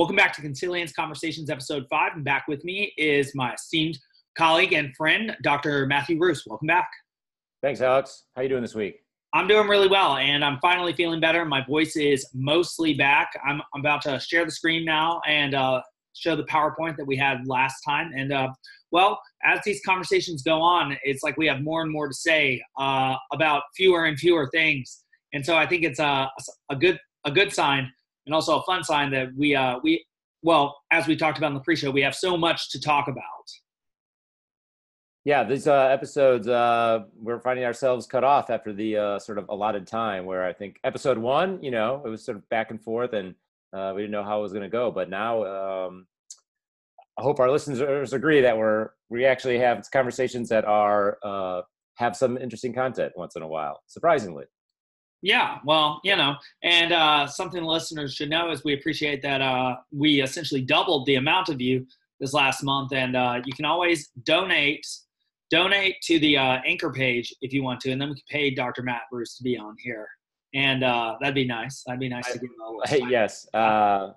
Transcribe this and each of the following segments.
Welcome back to Consilience Conversations, episode five. And back with me is my esteemed colleague and friend, Dr. Matthew Roos. Welcome back. Thanks, Alex. How are you doing this week? I'm doing really well, and I'm finally feeling better. My voice is mostly back. I'm, I'm about to share the screen now and uh, show the PowerPoint that we had last time. And uh, well, as these conversations go on, it's like we have more and more to say uh, about fewer and fewer things. And so I think it's a, a good a good sign and also a fun sign that we uh, we well as we talked about in the pre-show we have so much to talk about. Yeah these uh, episodes uh, we're finding ourselves cut off after the uh, sort of allotted time where i think episode one you know it was sort of back and forth and uh, we didn't know how it was going to go. But now um, i hope our listeners agree that we're we actually have conversations that are uh, have some interesting content once in a while surprisingly yeah, well, you know, and uh, something listeners should know is we appreciate that uh, we essentially doubled the amount of you this last month, and uh, you can always donate donate to the uh, anchor page if you want to, and then we can pay Dr. Matt Bruce to be on here, and uh, that'd be nice. That'd be nice I, to get all. Hey, yes, uh,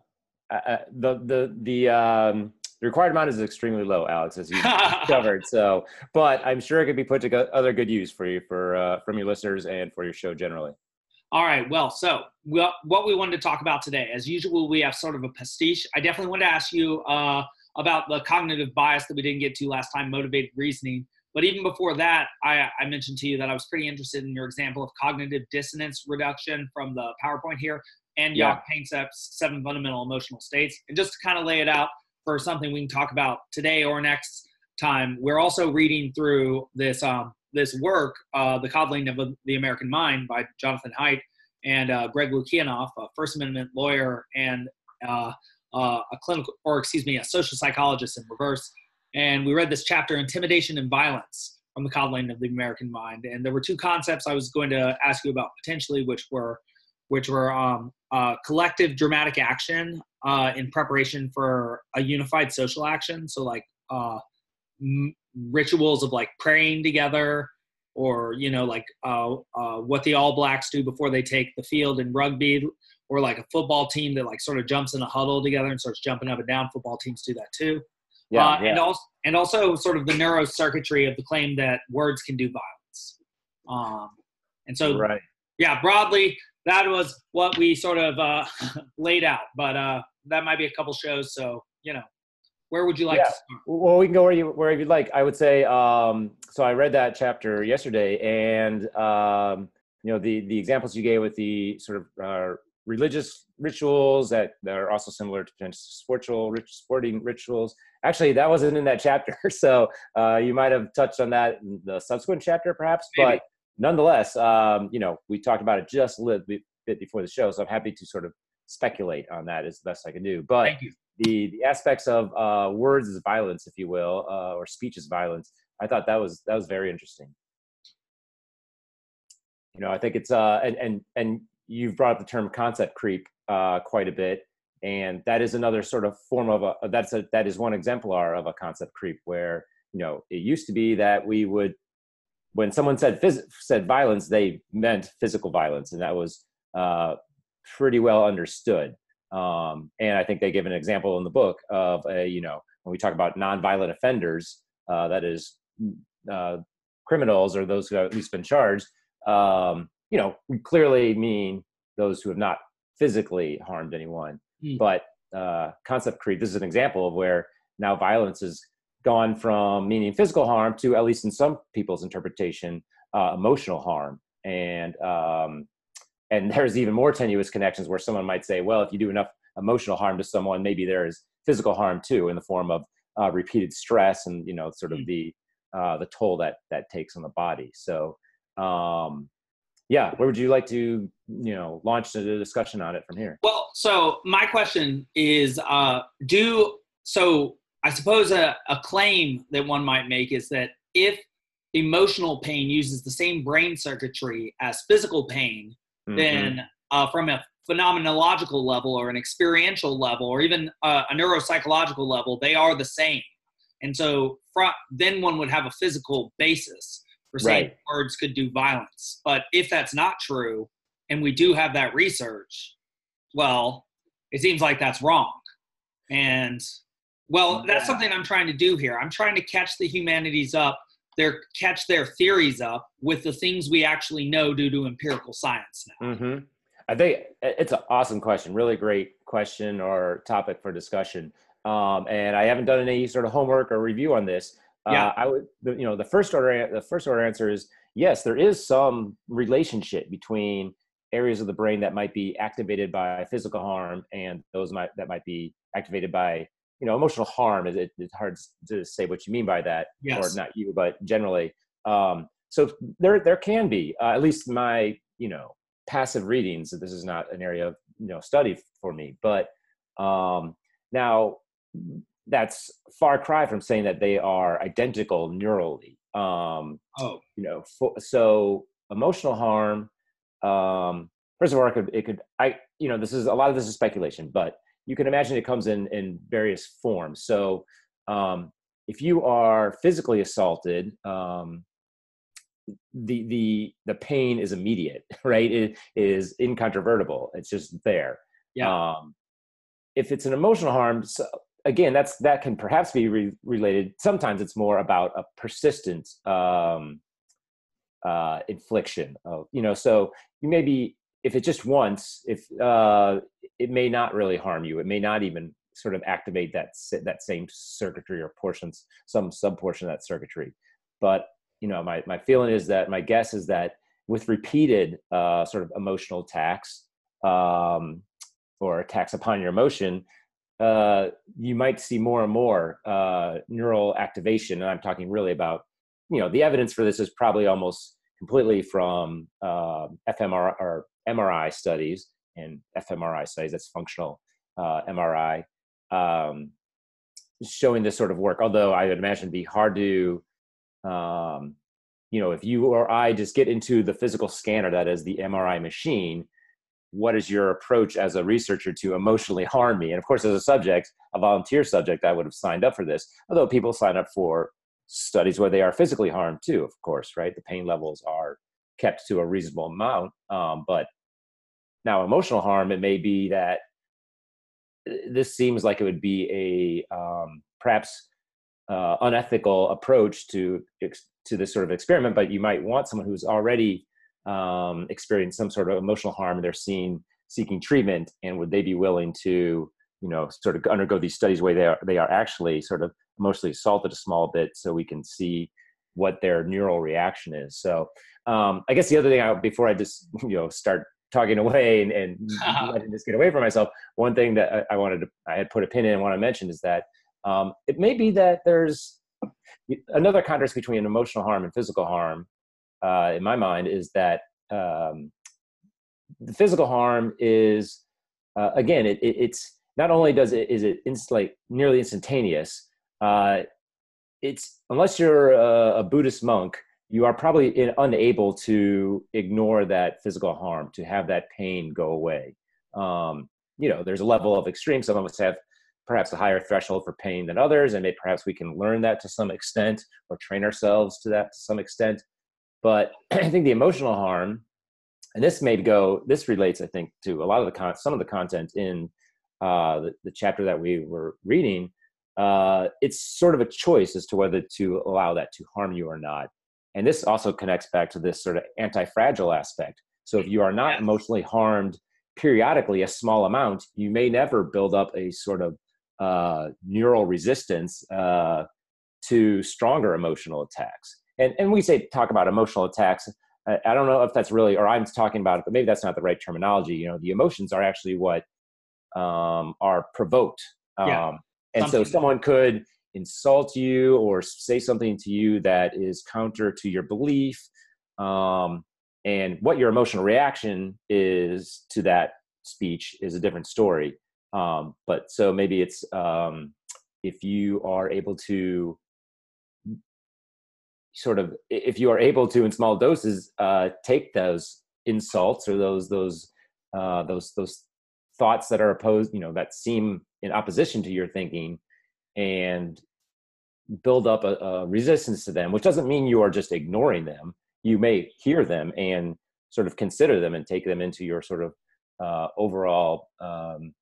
the the the. Um, the required amount is extremely low, Alex, as you covered. So, but I'm sure it could be put to other good use for you, for uh, from your listeners, and for your show generally. All right. Well, so what we wanted to talk about today, as usual, we have sort of a pastiche. I definitely want to ask you uh, about the cognitive bias that we didn't get to last time, motivated reasoning. But even before that, I, I mentioned to you that I was pretty interested in your example of cognitive dissonance reduction from the PowerPoint here, and yeah. Panksepp's seven fundamental emotional states. And just to kind of lay it out for something we can talk about today or next time, we're also reading through this um, this work, uh, The Coddling of the American Mind by Jonathan Haidt and uh, Greg Lukianoff, a First Amendment lawyer and uh, uh, a clinical, or excuse me, a social psychologist in reverse. And we read this chapter, Intimidation and Violence from The Coddling of the American Mind. And there were two concepts I was going to ask you about potentially, which were which were um, uh, collective dramatic action uh, in preparation for a unified social action. So like m- rituals of like praying together or you know like uh, uh, what the all blacks do before they take the field in rugby or like a football team that like sort of jumps in a huddle together and starts jumping up and down. Football teams do that too. Yeah, uh, yeah. and also and also sort of the neurocircuitry of the claim that words can do violence. Um, and so right. yeah broadly that was what we sort of uh, laid out. But uh, that might be a couple shows so you know where would you like yeah. to start? Well, we can go where you wherever you'd like. I would say. Um, so I read that chapter yesterday, and um, you know the the examples you gave with the sort of uh, religious rituals that, that are also similar to sportual sporting rituals. Actually, that wasn't in that chapter, so uh, you might have touched on that in the subsequent chapter, perhaps. Maybe. But nonetheless, um, you know, we talked about it just a little bit before the show, so I'm happy to sort of speculate on that is the best I can do. But the the aspects of uh, words as violence, if you will, uh, or speech as violence. I thought that was that was very interesting. You know, I think it's uh, and and and you've brought up the term concept creep uh, quite a bit, and that is another sort of form of a that's a that is one exemplar of a concept creep where you know it used to be that we would when someone said phys- said violence they meant physical violence and that was uh, pretty well understood um, and I think they give an example in the book of a, you know, when we talk about nonviolent offenders, uh, that is uh, criminals or those who have at least been charged, um, you know, we clearly mean those who have not physically harmed anyone. Mm. But uh, concept creep, this is an example of where now violence has gone from meaning physical harm to, at least in some people's interpretation, uh, emotional harm. And um, and there's even more tenuous connections where someone might say well if you do enough emotional harm to someone maybe there is physical harm too in the form of uh, repeated stress and you know sort of mm. the uh, the toll that that takes on the body so um, yeah where would you like to you know launch the discussion on it from here well so my question is uh, do so i suppose a, a claim that one might make is that if emotional pain uses the same brain circuitry as physical pain mm-hmm. then uh, from a phenomenological level or an experiential level or even uh, a neuropsychological level, they are the same. And so from, then one would have a physical basis for saying right. words could do violence. But if that's not true, and we do have that research, well, it seems like that's wrong. And well, that's something I'm trying to do here. I'm trying to catch the humanities up, their catch their theories up with the things we actually know due to empirical science now. Mm-hmm. I think it's an awesome question, really great question or topic for discussion. Um, and I haven't done any sort of homework or review on this. Yeah. Uh, I would, you know, the first order, the first order answer is yes. There is some relationship between areas of the brain that might be activated by physical harm and those might that might be activated by you know emotional harm is it, it's hard to say what you mean by that yes. or not you but generally um, so there there can be uh, at least my you know passive readings this is not an area of you know study for me but um, now that's far cry from saying that they are identical neurally um, oh you know for, so emotional harm um, first of all, it could, it could, I, you know, this is a lot of this is speculation, but you can imagine it comes in in various forms. So, um, if you are physically assaulted, um, the the the pain is immediate, right? It is incontrovertible. It's just there. Yeah. Um, if it's an emotional harm, so again, that's that can perhaps be re- related. Sometimes it's more about a persistent um, uh, infliction of you know so you may be if it's just once if uh, it may not really harm you. It may not even sort of activate that that same circuitry or portions some sub portion of that circuitry. But you know my, my feeling is that my guess is that with repeated uh, sort of emotional attacks um, or attacks upon your emotion uh, you might see more and more uh, neural activation. And i'm talking really about you know the evidence for this is probably almost completely from uh, fMRI or MRI studies and fMRI studies. That's functional uh, MRI um, showing this sort of work. Although I would imagine it'd be hard to, um, you know, if you or I just get into the physical scanner that is the MRI machine. What is your approach as a researcher to emotionally harm me? And of course, as a subject, a volunteer subject, I would have signed up for this. Although people sign up for studies where they are physically harmed too, of course, right? The pain levels are kept to a reasonable amount. Um, but now, emotional harm, it may be that uh, this seems like it would be a um, perhaps uh, unethical approach to to this sort of experiment. But you might want someone who's already um, experienced some sort of emotional harm, and they're seeing seeking treatment, and would they be willing to you know sort of undergo these studies where they are they are actually sort of emotionally assaulted a small bit so we can see what their neural reaction is. So um, i guess the other thing I, before i just you know start talking away and, and letting this get away from myself one thing that I, I, wanted to i had put a pin in and want to mention is that um, it may be that there's another contrast between emotional harm and physical harm uh, in my mind is that um, the physical harm is uh, again it, it, it's not only does it is it inst- like nearly instantaneous uh, it's unless you're a, a, buddhist monk you are probably in, unable to ignore that physical harm to have that pain go away. Um, you know there's a level of extreme. Some of us have perhaps a higher threshold for pain than others and maybe perhaps we can learn that to some extent or train ourselves to that to some extent. But i think the emotional harm and this may go this relates i think to a lot of the con- some of the content in uh, the, the, chapter that we were reading, uh, it's sort of a choice as to whether to allow that to harm you or not. And this also connects back to this sort of anti fragile aspect. So if you are not emotionally harmed periodically, a small amount, you may never build up a sort of uh, neural resistance uh, to stronger emotional attacks. And, and we say talk about emotional attacks. I, I don't know if that's really, or I'm talking about it, but maybe that's not the right terminology. You know, the emotions are actually what um, are provoked. Um, yeah. And something. so someone could insult you or say something to you that is counter to your belief. Um, and what your emotional reaction is to that speech is a different story. Um, but so maybe it's um, if you are able to sort of if you are able to in small doses uh, take those insults or those those uh, those those thoughts that are opposed, you know, that seem in opposition to your thinking and build up a, a, resistance to them, which doesn't mean you are just ignoring them. You may hear them and sort of consider them and take them into your sort of uh, overall um,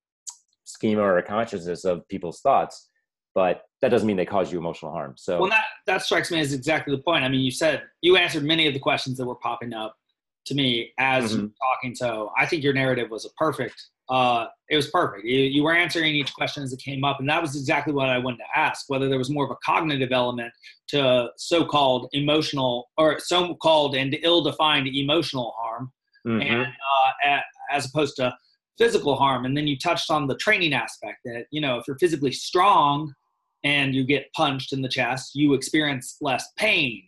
schema or consciousness of people's thoughts but that doesn't mean they cause you emotional harm so well that that strikes me as exactly the point i mean you said you answered many of the questions that were popping up to me as mm-hmm. talking so i think your narrative was a perfect uh, it was perfect. You, you were answering each question as it came up, and that was exactly what I wanted to ask: whether there was more of a cognitive element to so-called emotional or so-called and ill-defined emotional harm, mm-hmm. and uh, as opposed to physical harm. And then you touched on the training aspect that you know if you're physically strong and you get punched in the chest, you experience less pain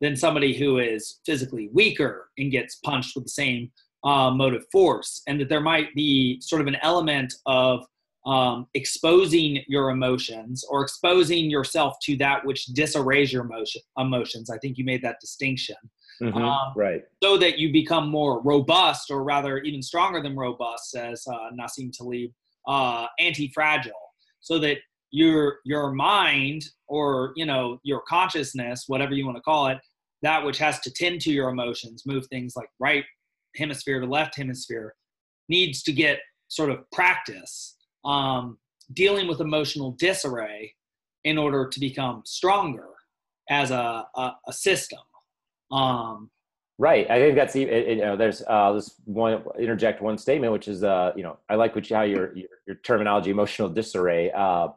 than somebody who is physically weaker and gets punched with the same uh, motive force, and that there might be sort of an element of um, exposing your emotions or exposing yourself to that which disarrays your emotion, emotions. I think you made that distinction. Mm-hmm, um, right. So that you become more robust, or rather, even stronger than robust, says uh, Nassim Taleb, uh, anti-fragile. So that your your mind, or you know, your consciousness, whatever you want to call it, that which has to tend to your emotions, move things like right hemisphere to left hemisphere needs to get sort of practice um, dealing with emotional disarray in order to become stronger as a, a, a system. Um, right. I think that's you know there's uh, this one interject one statement which is uh, you know I like which how your, your, your terminology emotional disarray uh,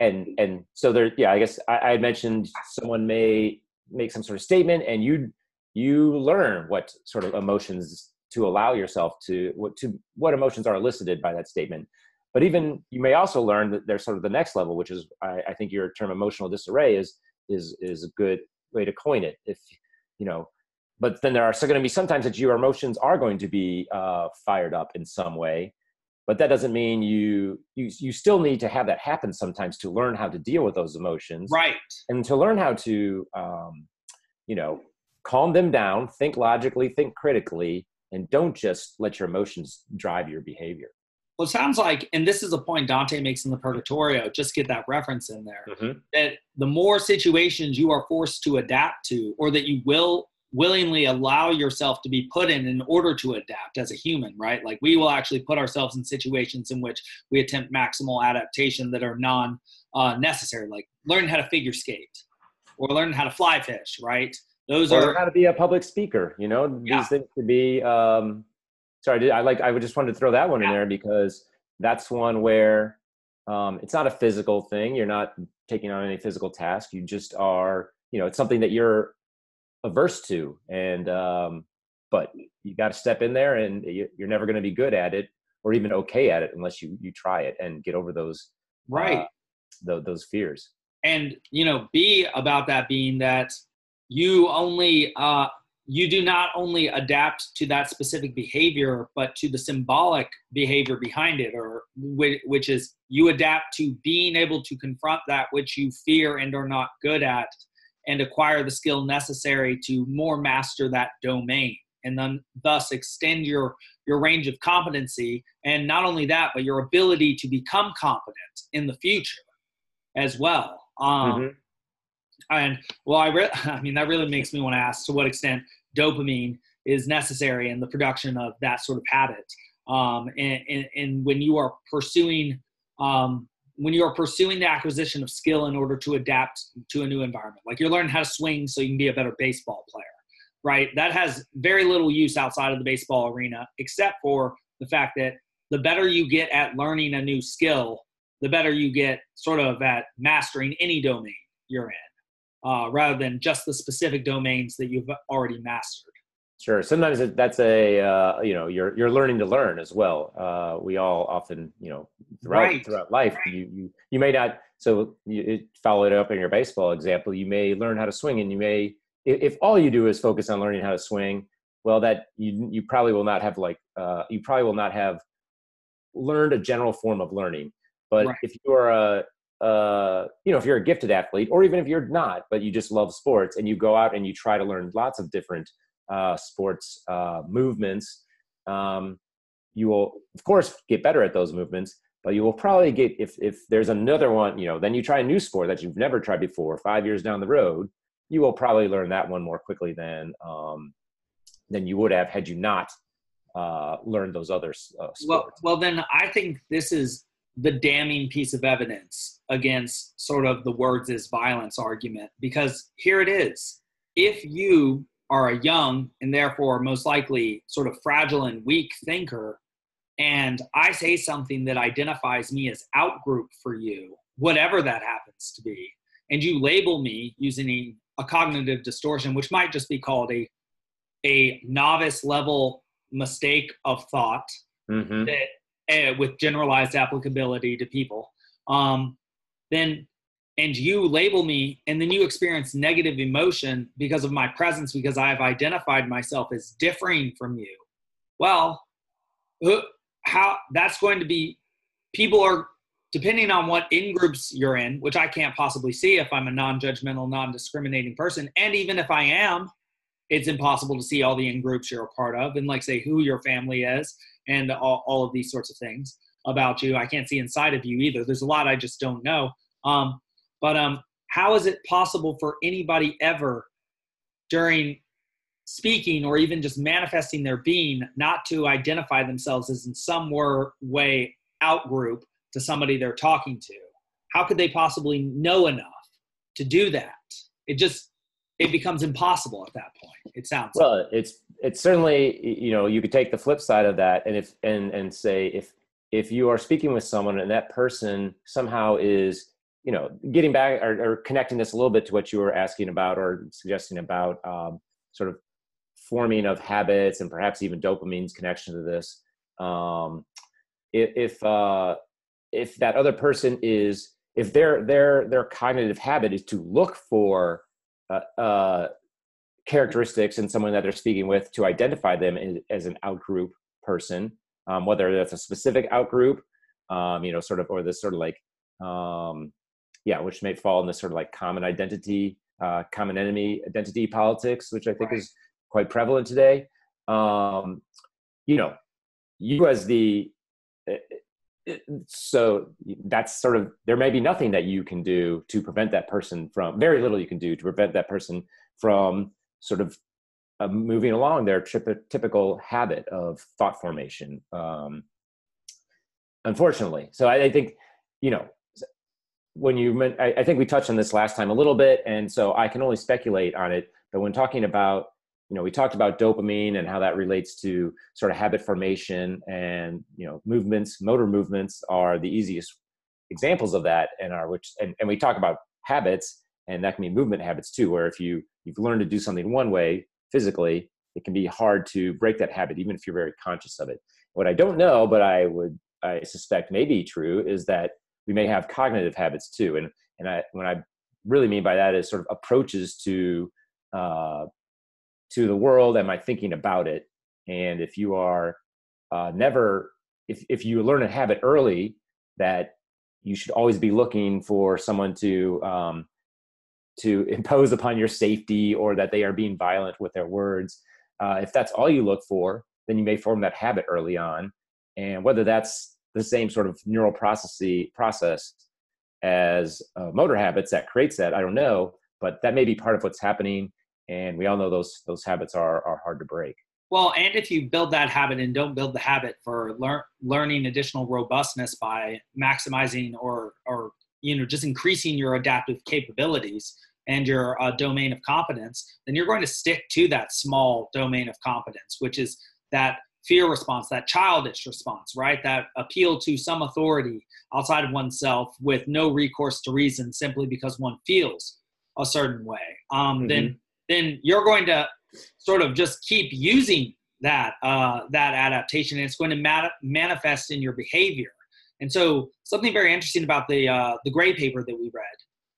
and and so there yeah I guess I, I mentioned someone may make some sort of statement and you you learn what sort of emotions to allow yourself to what to what emotions are elicited by that statement. But even you may also learn that there's sort of the next level which is i, I think your term emotional disarray is is is a good way to coin it. If you know but then there are still going to be sometimes that your emotions are going to be uh, fired up in some way. But that doesn't mean you you you still need to have that happen sometimes to learn how to deal with those emotions. Right. And to learn how to um, you know calm them down, think logically, think critically, and don't just let your emotions drive your behavior. Well, it sounds like, and this is a point Dante makes in the Purgatorio, just get that reference in there, mm-hmm. that the more situations you are forced to adapt to, or that you will willingly allow yourself to be put in in order to adapt as a human, right? Like we will actually put ourselves in situations in which we attempt maximal adaptation that are non uh, necessary, like learning how to figure skate or learning how to fly fish, right? Those or are how to be a public speaker you know? Yeah. these things could be um sorry i like i just wanted to throw that one yeah. in there because that's one where um it's not a physical thing. You're not taking on any physical task. You just are you know it's something that you're averse to and um but you got to step in there and you're never going to be good at it or even okay at it unless you you try it and get over those right. uh, the, those fears. And you know be about that being that you only uh, you do not only adapt to that specific behavior but to the symbolic behavior behind it or which is you adapt to being able to confront that which you fear and are not good at and acquire the skill necessary to more master that domain and then thus extend your your range of competency and not only that but your ability to become competent in the future as well um, mm-hmm. And well, I, re- I mean, that really makes me want to ask to what extent dopamine is necessary in the production of that sort of habit. Um, and, and, and, when you are pursuing, um, when you are pursuing the acquisition of skill in order to adapt to a new environment, like you're learning how to swing so you can be a better baseball player, right? That has very little use outside of the baseball arena, except for the fact that the better you get at learning a new skill, the better you get sort of at mastering any domain you're in uh, rather than just the specific domains that you've already mastered. Sure. Sometimes that's a uh, you know you're you're learning to learn as well. Uh, we all often you know throughout right. throughout life right. you, you you may not so you follow it up in your baseball example. You may learn how to swing, and you may if, all you do is focus on learning how to swing, well, that you you probably will not have like uh, you probably will not have learned a general form of learning. But right. if you are a uh, you know, if you're a gifted athlete, or even if you're not, but you just love sports and you go out and you try to learn lots of different uh, sports uh, movements, um, you will, of course, get better at those movements. But you will probably get if if there's another one, you know, then you try a new sport that you've never tried before. Five years down the road, you will probably learn that one more quickly than um, than you would have had you not uh, learned those other uh, sports. Well, well, then I think this is the damning piece of evidence against sort of the words is violence argument because here it is. If you are a young and therefore most likely sort of fragile and weak thinker, and I say something that identifies me as outgroup for you, whatever that happens to be, and you label me using a cognitive distortion, which might just be called a a novice level mistake of thought mm-hmm. that with generalized applicability to people, um, then and you label me and then you experience negative emotion because of my presence because I've identified myself as differing from you. Well, how that's going to be people are depending on what in groups you're in, which I can't possibly see if I'm a non-judgmental, non-discriminating person, and even if I am, it's impossible to see all the in groups you're a part of and like say who your family is and all, all of these sorts of things about you. I can't see inside of you either. There's a lot I just don't know. Um, but um, how is it possible for anybody ever during speaking or even just manifesting their being not to identify themselves as in some way outgroup to somebody they're talking to? How could they possibly know enough to do that? It just it becomes impossible at that point. It sounds well. Like. It's it's certainly you know you could take the flip side of that and if and and say if if you are speaking with someone and that person somehow is you know getting back or, or connecting this a little bit to what you were asking about or suggesting about um, sort of forming of habits and perhaps even dopamine's connection to this um, if if, uh, if that other person is if their their their cognitive habit is to look for uh, uh, characteristics in someone that they're speaking with to identify them as an outgroup person, um, whether that's a specific outgroup, um, you know, sort of, or this sort of like, um, yeah, which may fall in this sort of like common identity, uh, common enemy identity politics, which I think right. is quite prevalent today. Um, you know, you as the eh, so that's sort of there may be nothing that you can do to prevent that person from very little you can do to prevent that person from sort of uh, moving along their typical habit of thought formation um, unfortunately. So I, I, think you know when you I, I think we touched on this last time a little bit and so i can only speculate on it but when talking about you know we talked about dopamine and how that relates to sort of habit formation and you know movements motor movements are the easiest examples of that and are which and, and we talk about habits and that can be movement habits too where if you you've learned to do something one way physically it can be hard to break that habit even if you're very conscious of it. What i don't know but i would i suspect may be true is that we may have cognitive habits too and and i when i really mean by that is sort of approaches to uh, to the world am i thinking about it? And if you are uh, never if, if you learn a habit early that you should always be looking for someone to um, to impose upon your safety or that they are being violent with their words. Uh, if that's all you look for then you may form that habit early on. And whether that's the same sort of neural process as uh, motor habits that creates that i don't know but that may be part of what's happening. And we all know those those habits are are hard to break. Well and if you build that habit and don't build the habit for lear- learning additional robustness by maximizing or or you know just increasing your adaptive capabilities and your uh, domain of competence then you're going to stick to that small domain of competence which is that fear response that childish response right that appeal to some authority outside of oneself with no recourse to reason simply because one feels a certain way um, mm-hmm. then then you're going to sort of just keep using that uh, that adaptation, and it's going to mat- manifest in your behavior. And so, something very interesting about the uh, the gray paper that we read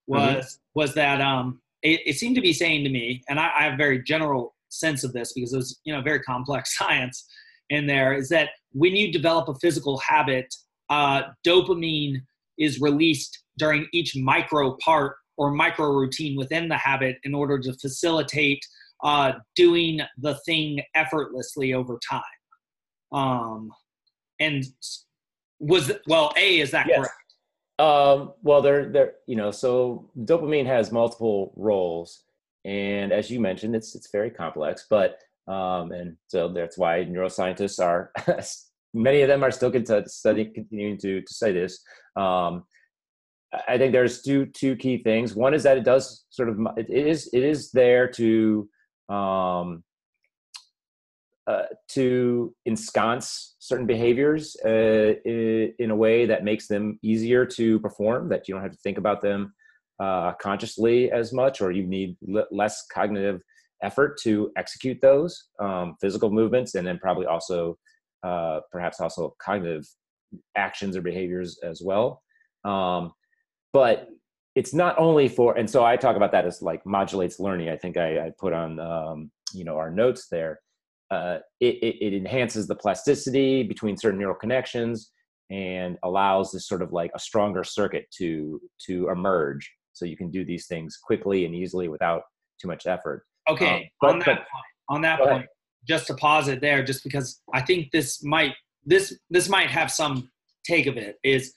was mm-hmm. was that um, it, it, seemed to be saying to me, and I, I, have a very general sense of this because it was you know very complex science in there, is that when you develop a physical habit, uh, dopamine is released during each micro part or micro routine within the habit in order to facilitate uh, doing the thing effortlessly over time. Um, and was well, a is that yes. correct? Um, well, they're you know, so dopamine has multiple roles, and as you mentioned, it's it's very complex. But um, and so that's why neuroscientists are many of them are still studying, continuing to, to say this. Um, I think there's two two key things. One is that it does sort of it is it is there to um, uh, to ensconce certain behaviors uh, in, a way that makes them easier to perform. That you don't have to think about them uh, consciously as much, or you need l- less cognitive effort to execute those um, physical movements, and then probably also uh, perhaps also cognitive actions or behaviors as well. Um, but it's not only for and so i talk about that as like modulates learning i think i, I put on um, you know our notes there uh, it, it, it, enhances the plasticity between certain neural connections and allows this sort of like a stronger circuit to to emerge. So you can do these things quickly and easily without too much effort. Okay um, but, on that but, point on that point just to pause it there just because i think this might this this might have some take of it is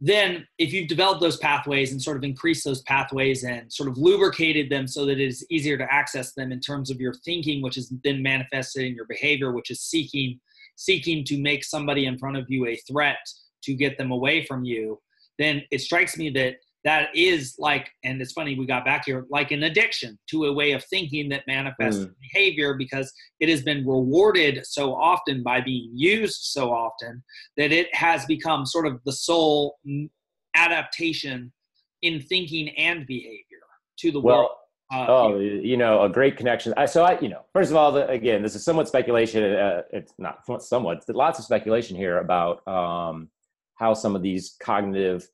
then if you've developed those pathways and sort of increased those pathways and sort of lubricated them so that it is easier to access them in terms of your thinking which is then manifested in your behavior which is seeking seeking to make somebody in front of you a threat to get them away from you then it strikes me that that is like and it's funny we got back here like an addiction to a way of thinking that manifests mm. behavior because it has been rewarded so often by being used so often that it has become sort of the sole adaptation in thinking and behavior to the well, world uh, oh, you know, a great connection. I, so I, you know, first of all, the, again, this is somewhat speculation. Uh, it's not somewhat, lots of speculation here about um, how some of these cognitive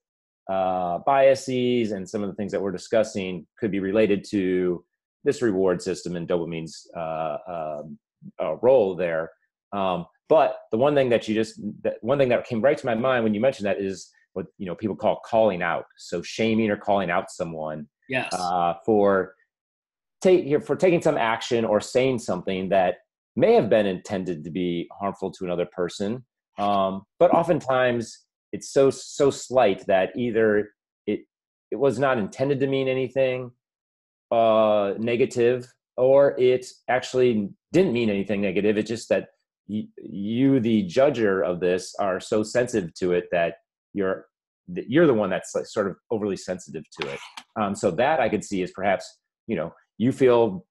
uh, biases and some of the things that we're discussing could be related to this reward system and dopamine's uh, um, uh, role there. Um, but the one thing that you just, that one thing that came right to my mind when you mentioned that is what you know people call calling out. So shaming or calling out someone yes. Uh, for take for taking some action or saying something that may have been intended to be harmful to another person, um, but oftentimes it's so so slight that either it it was not intended to mean anything uh, negative or it actually didn't mean anything negative. It's just that y- you the judger of this are so sensitive to it that you're you're the one that's like sort of overly sensitive to it. Um, so that i could see is perhaps you know you feel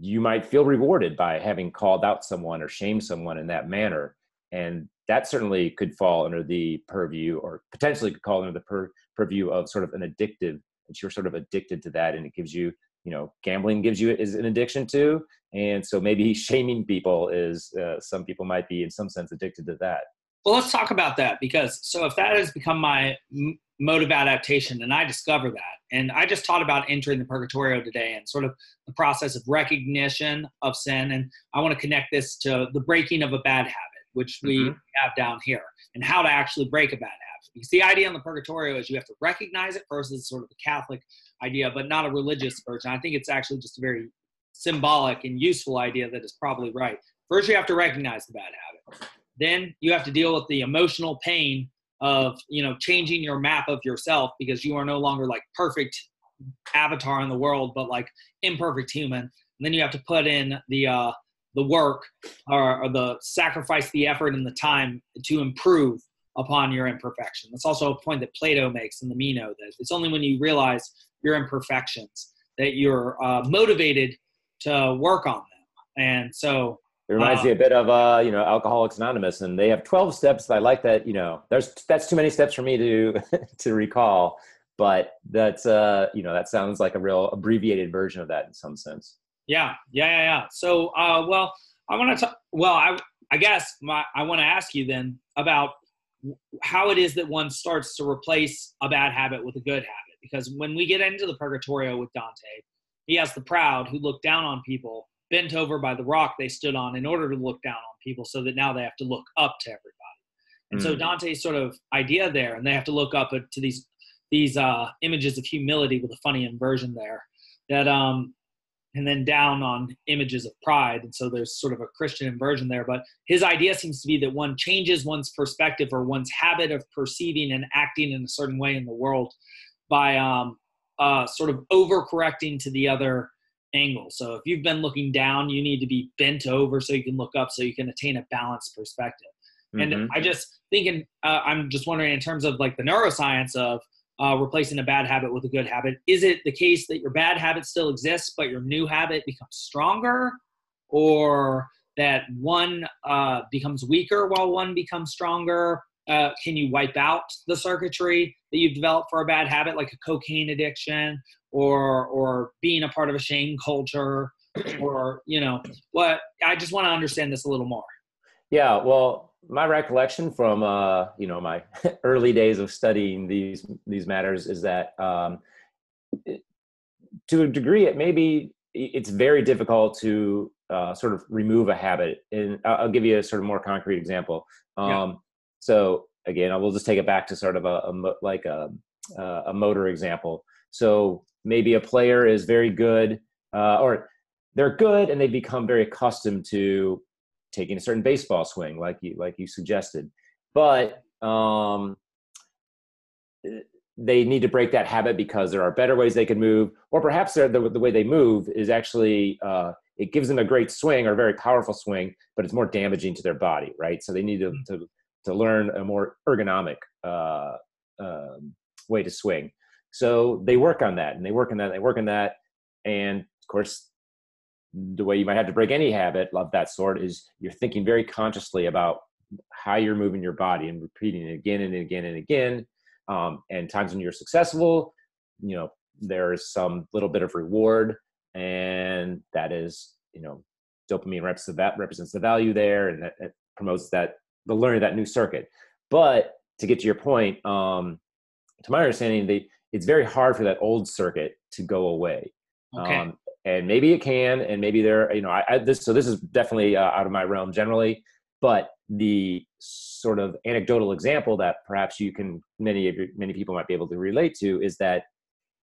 you might feel rewarded by having called out someone or shamed someone in that manner. And that certainly could fall under the purview or potentially could fall under the pur- purview of sort of an addictive that you're sort of addicted to that and it gives you you know gambling gives you is an addiction too. And so maybe shaming people is uh, some people might be in some sense addicted to that. Well let's talk about that because so if that has become my m- mode of adaptation and i discover that. And i just taught about entering the purgatorio today and sort of the process of recognition of sin. And i want to connect this to the breaking of a bad habit which we mm-hmm. have down here, and how to actually break a bad habit. Because the idea in the purgatorio is you have to recognize it first as sort of a Catholic idea, but not a religious version. I think it's actually just a very symbolic and useful idea that is probably right. First, you have to recognize the bad habit. Then you have to deal with the emotional pain of you know changing your map of yourself because you are no longer like perfect avatar in the world, but like imperfect human. And then you have to put in the uh, the work or, or, the sacrifice the effort and the time to improve upon your imperfection. That's also a point that Plato makes in the Meno that it's only when you realize your imperfections that you're uh, motivated to work on them. And so it reminds uh, me a bit of uh, you know Alcoholics Anonymous, and they have twelve steps. I like that. You know, there's that's too many steps for me to to recall, but that's uh, you know that sounds like a real abbreviated version of that in some sense. Yeah, yeah, yeah, yeah. So, uh, well, I want to talk. Well, I, I guess my, I want to ask you then about how it is that one starts to replace a bad habit with a good habit. Because when we get into the Purgatorio with Dante, he has the proud who look down on people, bent over by the rock they stood on in order to look down on people, so that now they have to look up to everybody. And mm. so Dante's sort of idea there, and they have to look up to these these uh, images of humility with a funny inversion there. That um, and then down on images of pride. And so there's sort of a Christian inversion there. But his idea seems to be that one changes one's perspective or one's habit of perceiving and acting in a certain way in the world by um, uh, sort of overcorrecting to the other angle. So if you've been looking down, you need to be bent over so you can look up so you can attain a balanced perspective. And Mhm. I just thinking, uh, I'm just wondering in terms of like the neuroscience of uh, replacing a bad habit with a good habit, is it the case that your bad habit still exists, but your new habit becomes stronger, or that one uh, becomes weaker while one becomes stronger? Uh, can you wipe out the circuitry that you've developed for a bad habit, like a cocaine addiction, or or being a part of a shame culture, or you know what? I just want to understand this a little more. Yeah, well, my recollection from uh, you know my early days of studying these these matters is that um, it- to a degree, it may be it's very difficult to uh, sort of remove a habit. And I'll give you a sort of more concrete example. Um, Yeah. So again, I will just take it back to sort of a, a like a uh, a motor example. So maybe a player is very good, uh, or they're good, and they become very accustomed to taking a certain baseball swing, like you like you suggested. But um, they need to break that habit because there are better ways they can move, or perhaps the, the way they move is actually uh, it gives them a great swing or a very powerful swing, but it's more damaging to their body, right? So they need to to, to learn a more ergonomic uh, um, way to swing. So they work on that, and they work on that, and they work on that, and of course, the way you might have to break any habit of that sort is you're thinking very consciously about how you're moving your body and repeating it again and again and again. Um, and times when you're successful, you know, there's some little bit of reward, and that is, you know, dopamine represents that represents the value there, and that, that promotes that the learning of that new circuit. But to get to your point, um, to my understanding, they, it's very hard for that old circuit to go away. Okay. Um, and maybe it can, and maybe there, you know, I, I this so this is definitely uh, out of my realm generally, but the sort of anecdotal example that perhaps you can many of your many people might be able to relate to is that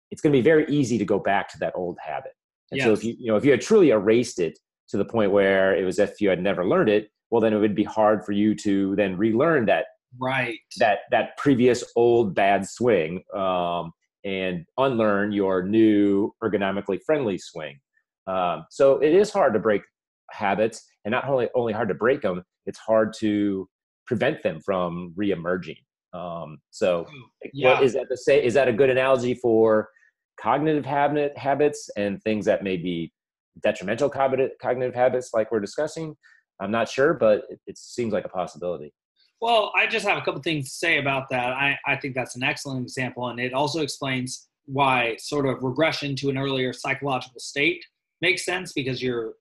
it's going to be very easy to go back to that old habit. And so if you you know if you had truly erased it to the point where it was if you had never learned it, well then it would be hard for you to then relearn that right. that that previous old bad swing um, and unlearn your new ergonomically friendly swing. Um, so it is hard to break habits, and not only only hard to break them, it's hard to prevent them from reemerging. Um, so, Yeah. what is that to say? Is that a good analogy for cognitive habit habits and things that may be detrimental cognitive cognitive habits, like we're discussing? I'm not sure, but it, it seems like a possibility. Well, I just have a couple things to say about that. I, I think that's an excellent example, and it also explains why sort of regression to an earlier psychological state makes sense because you're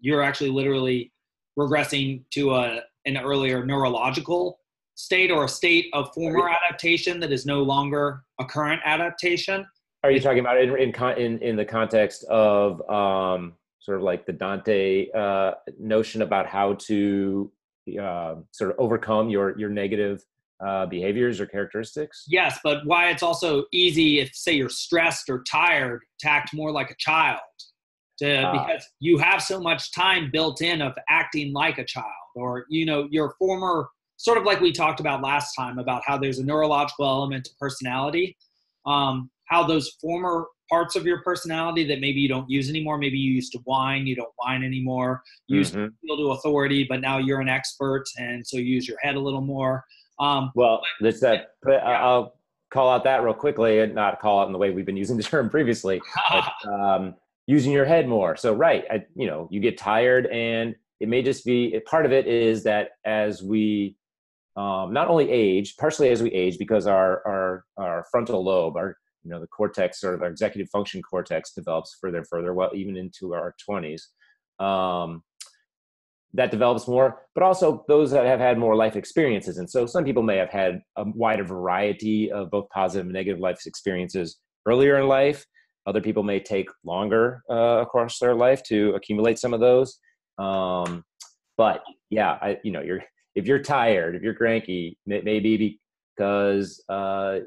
you're actually literally regressing to a an earlier neurological state or a state of former adaptation that is no longer a current adaptation. Are you talking about in in in, in the context of um, sort of like the Dante uh, notion about how to uh, sort of overcome your your negative uh, behaviors or characteristics? Yes, but why it's also easy if say you're stressed or tired to act more like a child. To, Ah. because you have so much time built in of acting like a child or you know your former sort of like we talked about last time about how there's a neurological element to personality um, how those former parts of your personality that maybe you don't use anymore maybe you used to whine you don't whine anymore you used Mhm. to appeal to authority but now you're an expert and so you use your head a little more um, Well, that's that. But I- Yeah. I'll call out that real quickly, and not call out in the way we've been using the term previously. but, um, using your head more. So right, I, you know, you get tired, and it may just be part of it is that as we um, not only age, partially as we age, because our our our frontal lobe, our you know the cortex or our executive function cortex develops further and further, well even into our twenties. Um, that develops more, but also those that have had more life experiences. And so some people may have had a wider variety of both positive and negative life experiences earlier in life. Other people may take longer uh, across their life to accumulate some of those. Um, but yeah, I, you know, you're if you're tired, if you're cranky, maybe because uh,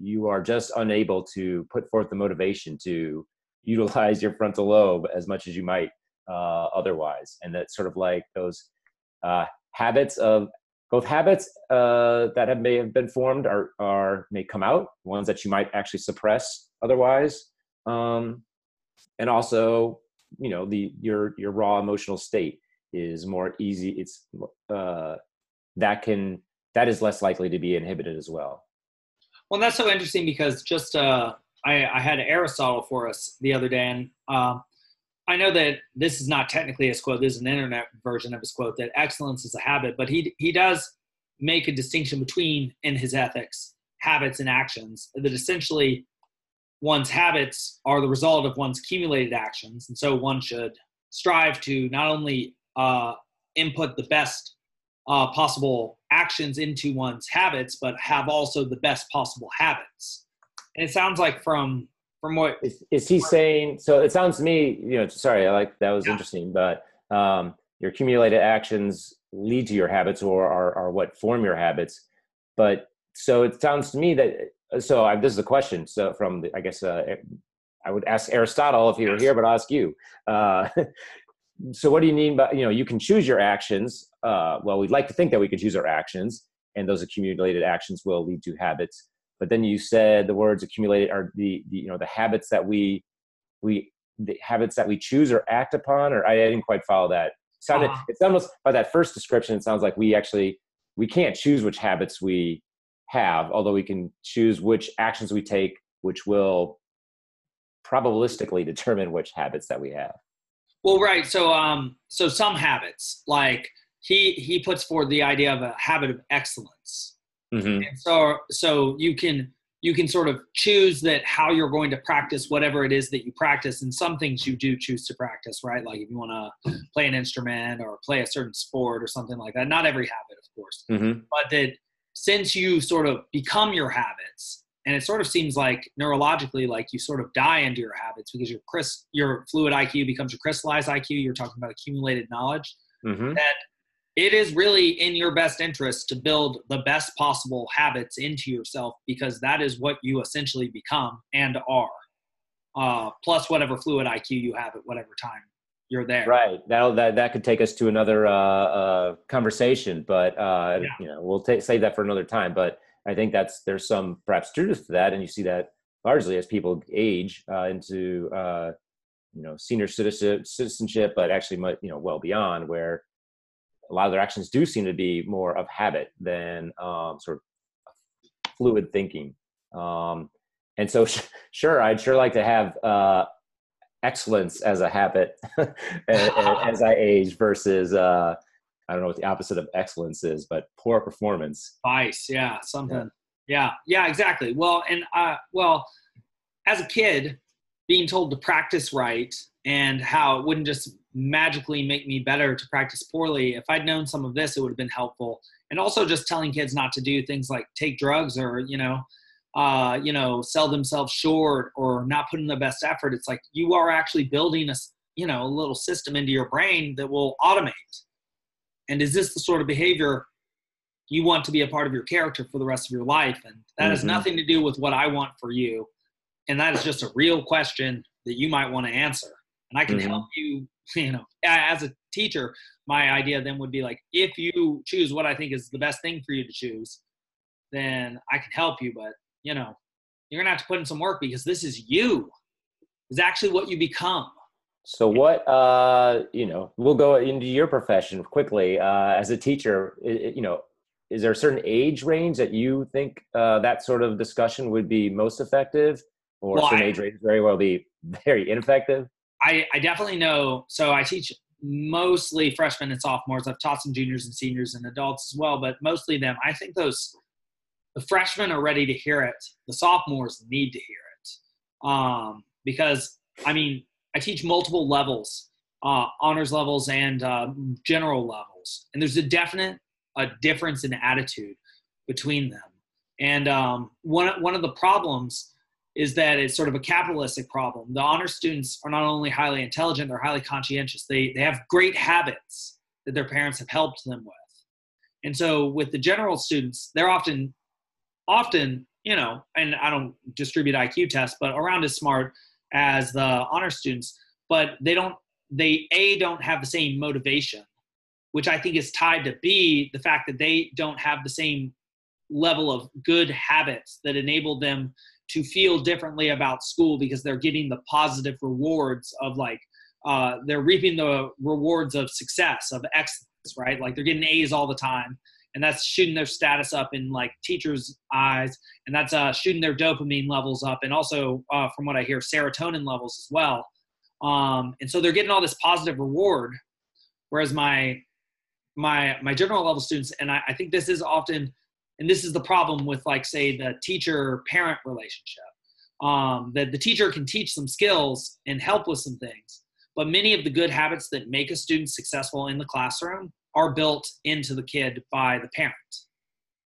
you are just unable to put forth the motivation to utilize your frontal lobe as much as you might uh, otherwise, and that's sort of like those uh, habits of both habits uh, that have may have been formed are are may come out, ones that you might actually suppress otherwise, um, and also you know the your your raw emotional state is more easy. It's uh, that can that is less likely to be inhibited as well. Well, that's so interesting because just uh, I, I had Aristotle for us the other day, and uh, I know that this is not technically his quote. This is an internet version of his quote that excellence is a habit, but he he does make a distinction between in his ethics habits and actions. That essentially one's habits are the result of one's accumulated actions, and so one should strive to not only uh, input the best uh, possible actions into one's habits, but have also the best possible habits. And it sounds like from from what is, is he saying? So it sounds to me, you know, sorry, I like that was yeah. interesting, but um, your accumulated actions lead to your habits or are, are what form your habits. But so it sounds to me that so I, this is a question. So from the, I guess uh, I would ask Aristotle if he were here, but I'll ask you. Uh, so what do you mean by you know you can choose your actions? Uh, well, we'd like to think that we can choose our actions, and those accumulated actions will lead to habits. But then you said the words accumulated are the, the you know the habits that we we the habits that we choose or act upon or i, I didn't quite follow that. It sounded uh-huh. it's almost by that first description it sounds like we actually we can't choose which habits we have although we can choose which actions we take which will probabilistically determine which habits that we have. Well right so um so some habits like he he puts forward the idea of a habit of excellence. Mm-hmm. And so so you can you can sort of choose that how you're going to practice whatever it is that you practice. And some things you do choose to practice right? Like if you want to play an instrument or play a certain sport or something like that. Not every habit of course. Mm-hmm. but that since you sort of become your habits and it sort of seems like neurologically like you sort of die into your habits because your chris your fluid iq becomes your crystallized iq you're talking about accumulated knowledge. Mm-hmm. that it is really in your best interest to build the best possible habits into yourself because that is what you essentially become and are. Uh, plus whatever fluid IQ you have at whatever time you're there. Right. That that that could take us to another uh, uh, conversation, but uh, yeah. you know we'll t- save that for another time. But I think that's there's some perhaps truth to that, and you see that largely as people age uh, into uh, you know senior citizenship, citizenship, but actually you know well beyond where a lot of their actions do seem to be more of habit than um, sort of fluid thinking. Um, and so, sure, I'd sure like to have uh, excellence as a habit as I age versus uh, I don't know what the opposite of excellence is, but poor performance. Vice, yeah, something. Yeah, yeah, yeah exactly. Well, and uh, well, as a kid, being told to practice right and how it wouldn't just magically make me better to practice poorly. If I'd known some of this, it would have been helpful. And also just telling kids not to do things like take drugs or, you know, uh, you know, sell themselves short or not put in the best effort. It's like you are actually building a, you know, a little system into your brain that will automate. And is this the sort of behavior you want to be a part of your character for the rest of your life? And that mm-hmm. has nothing to do with what I want for you. And that is just a real question that you might want to answer. And I can mm-hmm. help you you know, as a teacher, my idea then would be like, if you choose what I think is the best thing for you to choose, then I can help you. But, you know, you're going to have to put in some work because this is you, is actually what you become. So what, uh, you know, we'll go into your profession quickly. Uh, as a teacher, it, you know, is there a certain age range that you think uh, that sort of discussion would be most effective or well, certain I, age range very well be very ineffective? I, I definitely know. So I teach mostly freshmen and sophomores. I've taught some juniors and seniors and adults as well, but mostly them. I think those the freshmen are ready to hear it. The sophomores need to hear it um, because I mean I teach multiple levels, uh, honors levels and uh, general levels, and there's a definite a difference in attitude between them. And um, one one of the problems is that it's sort of a capitalistic problem. The honor students are not only highly intelligent, they're highly conscientious. They, they have great habits that their parents have helped them with. And so with the general students, they're often, often, you know, and I don't distribute IQ tests, but around as smart as the honor students, but they don't, they A, don't have the same motivation, which I think is tied to B, the fact that they don't have the same level of good habits that enable them to feel differently about school because they're getting the positive rewards of like uh, they're reaping the rewards of success of excellence right like they're getting a's all the time and that's shooting their status up in like teachers' eyes, and that's uh, shooting their dopamine levels up, and also uh, from what I hear, serotonin levels as well. Um, and so they're getting all this positive reward, whereas my my my general level students, and I, I think this is often, and this is the problem with like say the teacher parent relationship. Um, that the teacher can teach some skills and help with some things, but many of the good habits that make a student successful in the classroom are built into the kid by the parent.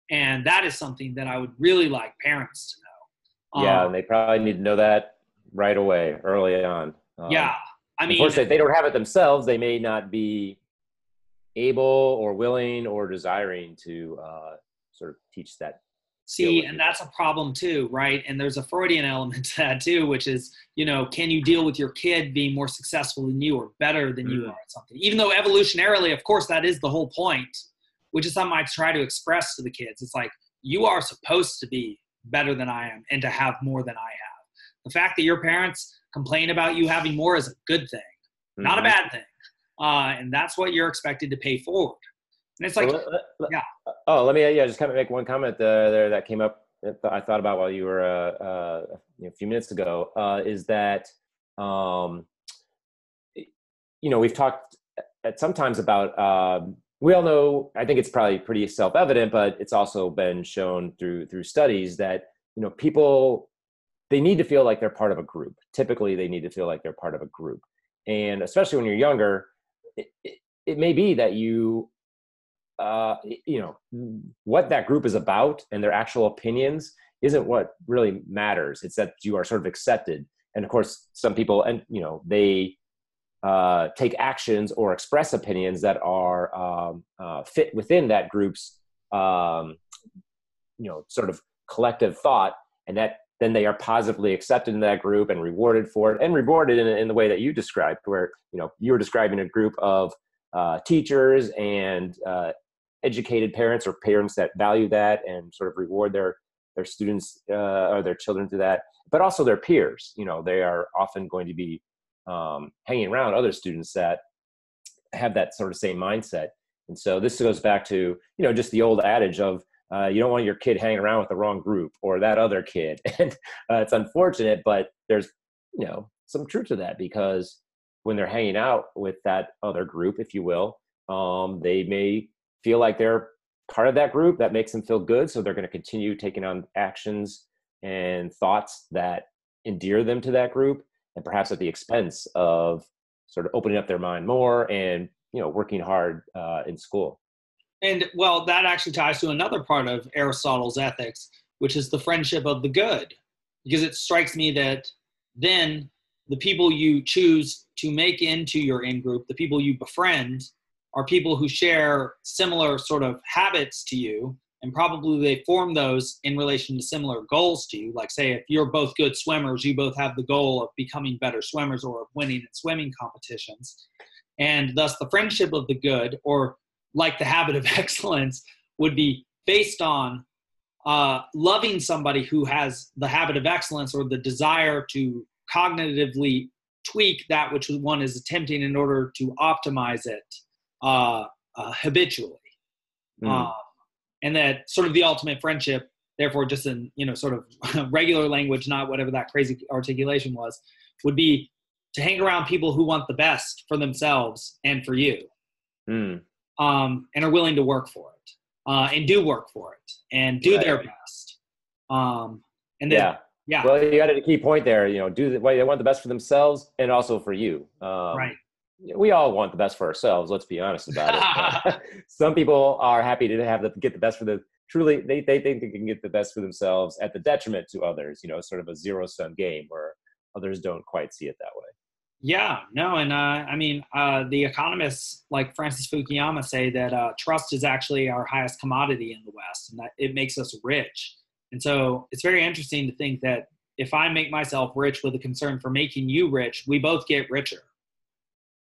And that is something that I would really like parents to know. Yeah, um, and they probably need to know that right away, early on. Um, yeah. I mean, if they don't have it themselves, they may not be able or willing or desiring to uh, sort of teach that See, and that's a problem too, right? And there's a Freudian element to that too, which is, you know, can you deal with your kid being more successful than you or better than you mm. are at something? Even though evolutionarily, of course, that is the whole point, which is something I try to express to the kids. It's like, you are supposed to be better than I am and to have more than I have. The fact that your parents complain about you having more is a good thing, mm-hmm. not a mm-hmm. bad thing. Uh, and that's what you're expected to pay forward. And it's like, well, yeah. Oh, let me yeah, just kind of make one comment uh, there that came up. That I thought about while you were uh, uh, a few minutes ago. Uh, is that um, you know we've talked at sometimes about. Um, we all know. I think it's probably pretty self-evident, but it's also been shown through through studies that you know people they need to feel like they're part of a group. Typically, they need to feel like they're part of a group, and especially when you're younger, it, it, it may be that you uh, you know what that group is about and their actual opinions isn't what really matters. It's that you are sort of accepted. And of course some people and you know they uh, take actions or express opinions that are um, uh, fit within that group's um, you know sort of collective thought and that then they are positively accepted in that group and rewarded for it and rewarded in, in the way that you described where you know you were describing a group of uh, teachers and uh, educated parents or parents that value that and sort of reward their their students uh, or their children to that, but also their peers. You know, they are often going to be um, hanging around other students that have that sort of same mindset. And so this goes back to you know just the old adage of uh, you don't want your kid hanging around with the wrong group or that other kid. And uh, it's unfortunate, but there's you know some truth to that because when they're hanging out with that other group, if you will, um, they may feel like they're part of that group that makes them feel good so they're going to continue taking on actions and thoughts that endear them to that group and perhaps at the expense of sort of opening up their mind more and you know working hard uh, in school. And well that actually ties to another part of aristotle's ethics which is the friendship of the good because it strikes me that then the people you choose to make into your in group the people you befriend are people who share similar sort of habits to you and probably they form those in relation to similar goals to you. Like say if you're both good swimmers you both have the goal of becoming better swimmers or of winning in swimming competitions. And thus the friendship of the good or like the habit of excellence would be based on uh, loving somebody who has the habit of excellence or the desire to cognitively tweak that which one is attempting in order to optimize it uh, uh, habitually. Mm. Um, and that sort of the ultimate friendship, therefore, just in you know sort of regular language, not whatever that crazy articulation was, would be to hang around people who want the best for themselves and for you, mm. um, and are willing to work for it, uh, and do work for it, and do right. their best. Um, and then, yeah. Yeah. Well, you got a key point there. You know, do the, well, they want the best for themselves and also for you. Um, right we all want the best for ourselves. Let's be honest about it. Some people are happy to have the, get the best for the truly. They, they think they can get the best for themselves at the detriment to others. You know, sort of a zero sum game where others don't quite see it that way. Yeah, no, and uh, I mean, uh, the economists like Francis Fukuyama say that uh, trust is actually our highest commodity in the West, and that it makes us rich. And so it's very interesting to think that if I make myself rich with a concern for making you rich, we both get richer.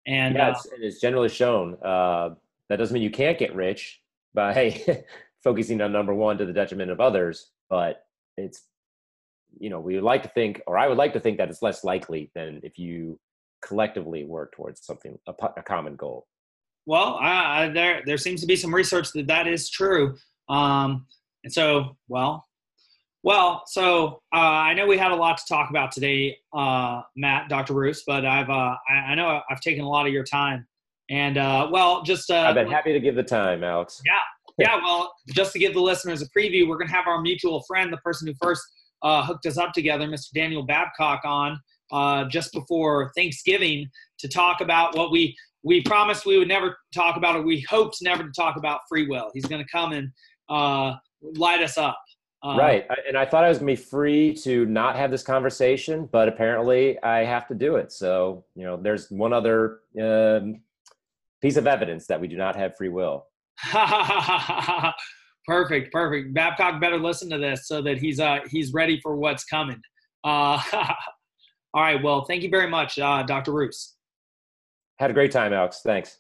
And yeah, uh, it's, it's, generally shown. Uh, that doesn't mean you can't get rich by hey, focusing on number one to the detriment of others, but it's you know we would like to think, or I would like to think that it's less likely than if you collectively work towards something a, a common goal. well, uh, there there seems to be some research that that is true. Um, and so, well, well, so uh, I know we had a lot to talk about today, uh, Matt, Dr. Bruce, but I've uh, I, I, know I've taken a lot of your time, and uh, well, just uh, I've been happy to give the time, Alex. Yeah, yeah. Well, just to give the listeners a preview, we're going to have our mutual friend, the person who first uh, hooked us up together, Mr. Daniel Babcock, on just before Thanksgiving to talk about what we we promised we would never talk about or We hoped never to talk about free will. He's going to come and light us up. Uh, right. And I thought I was going to be free to not have this conversation, but apparently I have to do it. So, you know, there's one other um, piece of evidence that we do not have free will. perfect. Perfect. Babcock better listen to this so that he's, uh, he's ready for what's coming. Uh, all right. Well, thank you very much, uh, Dr. Roos. Had a great time, Alex. Thanks.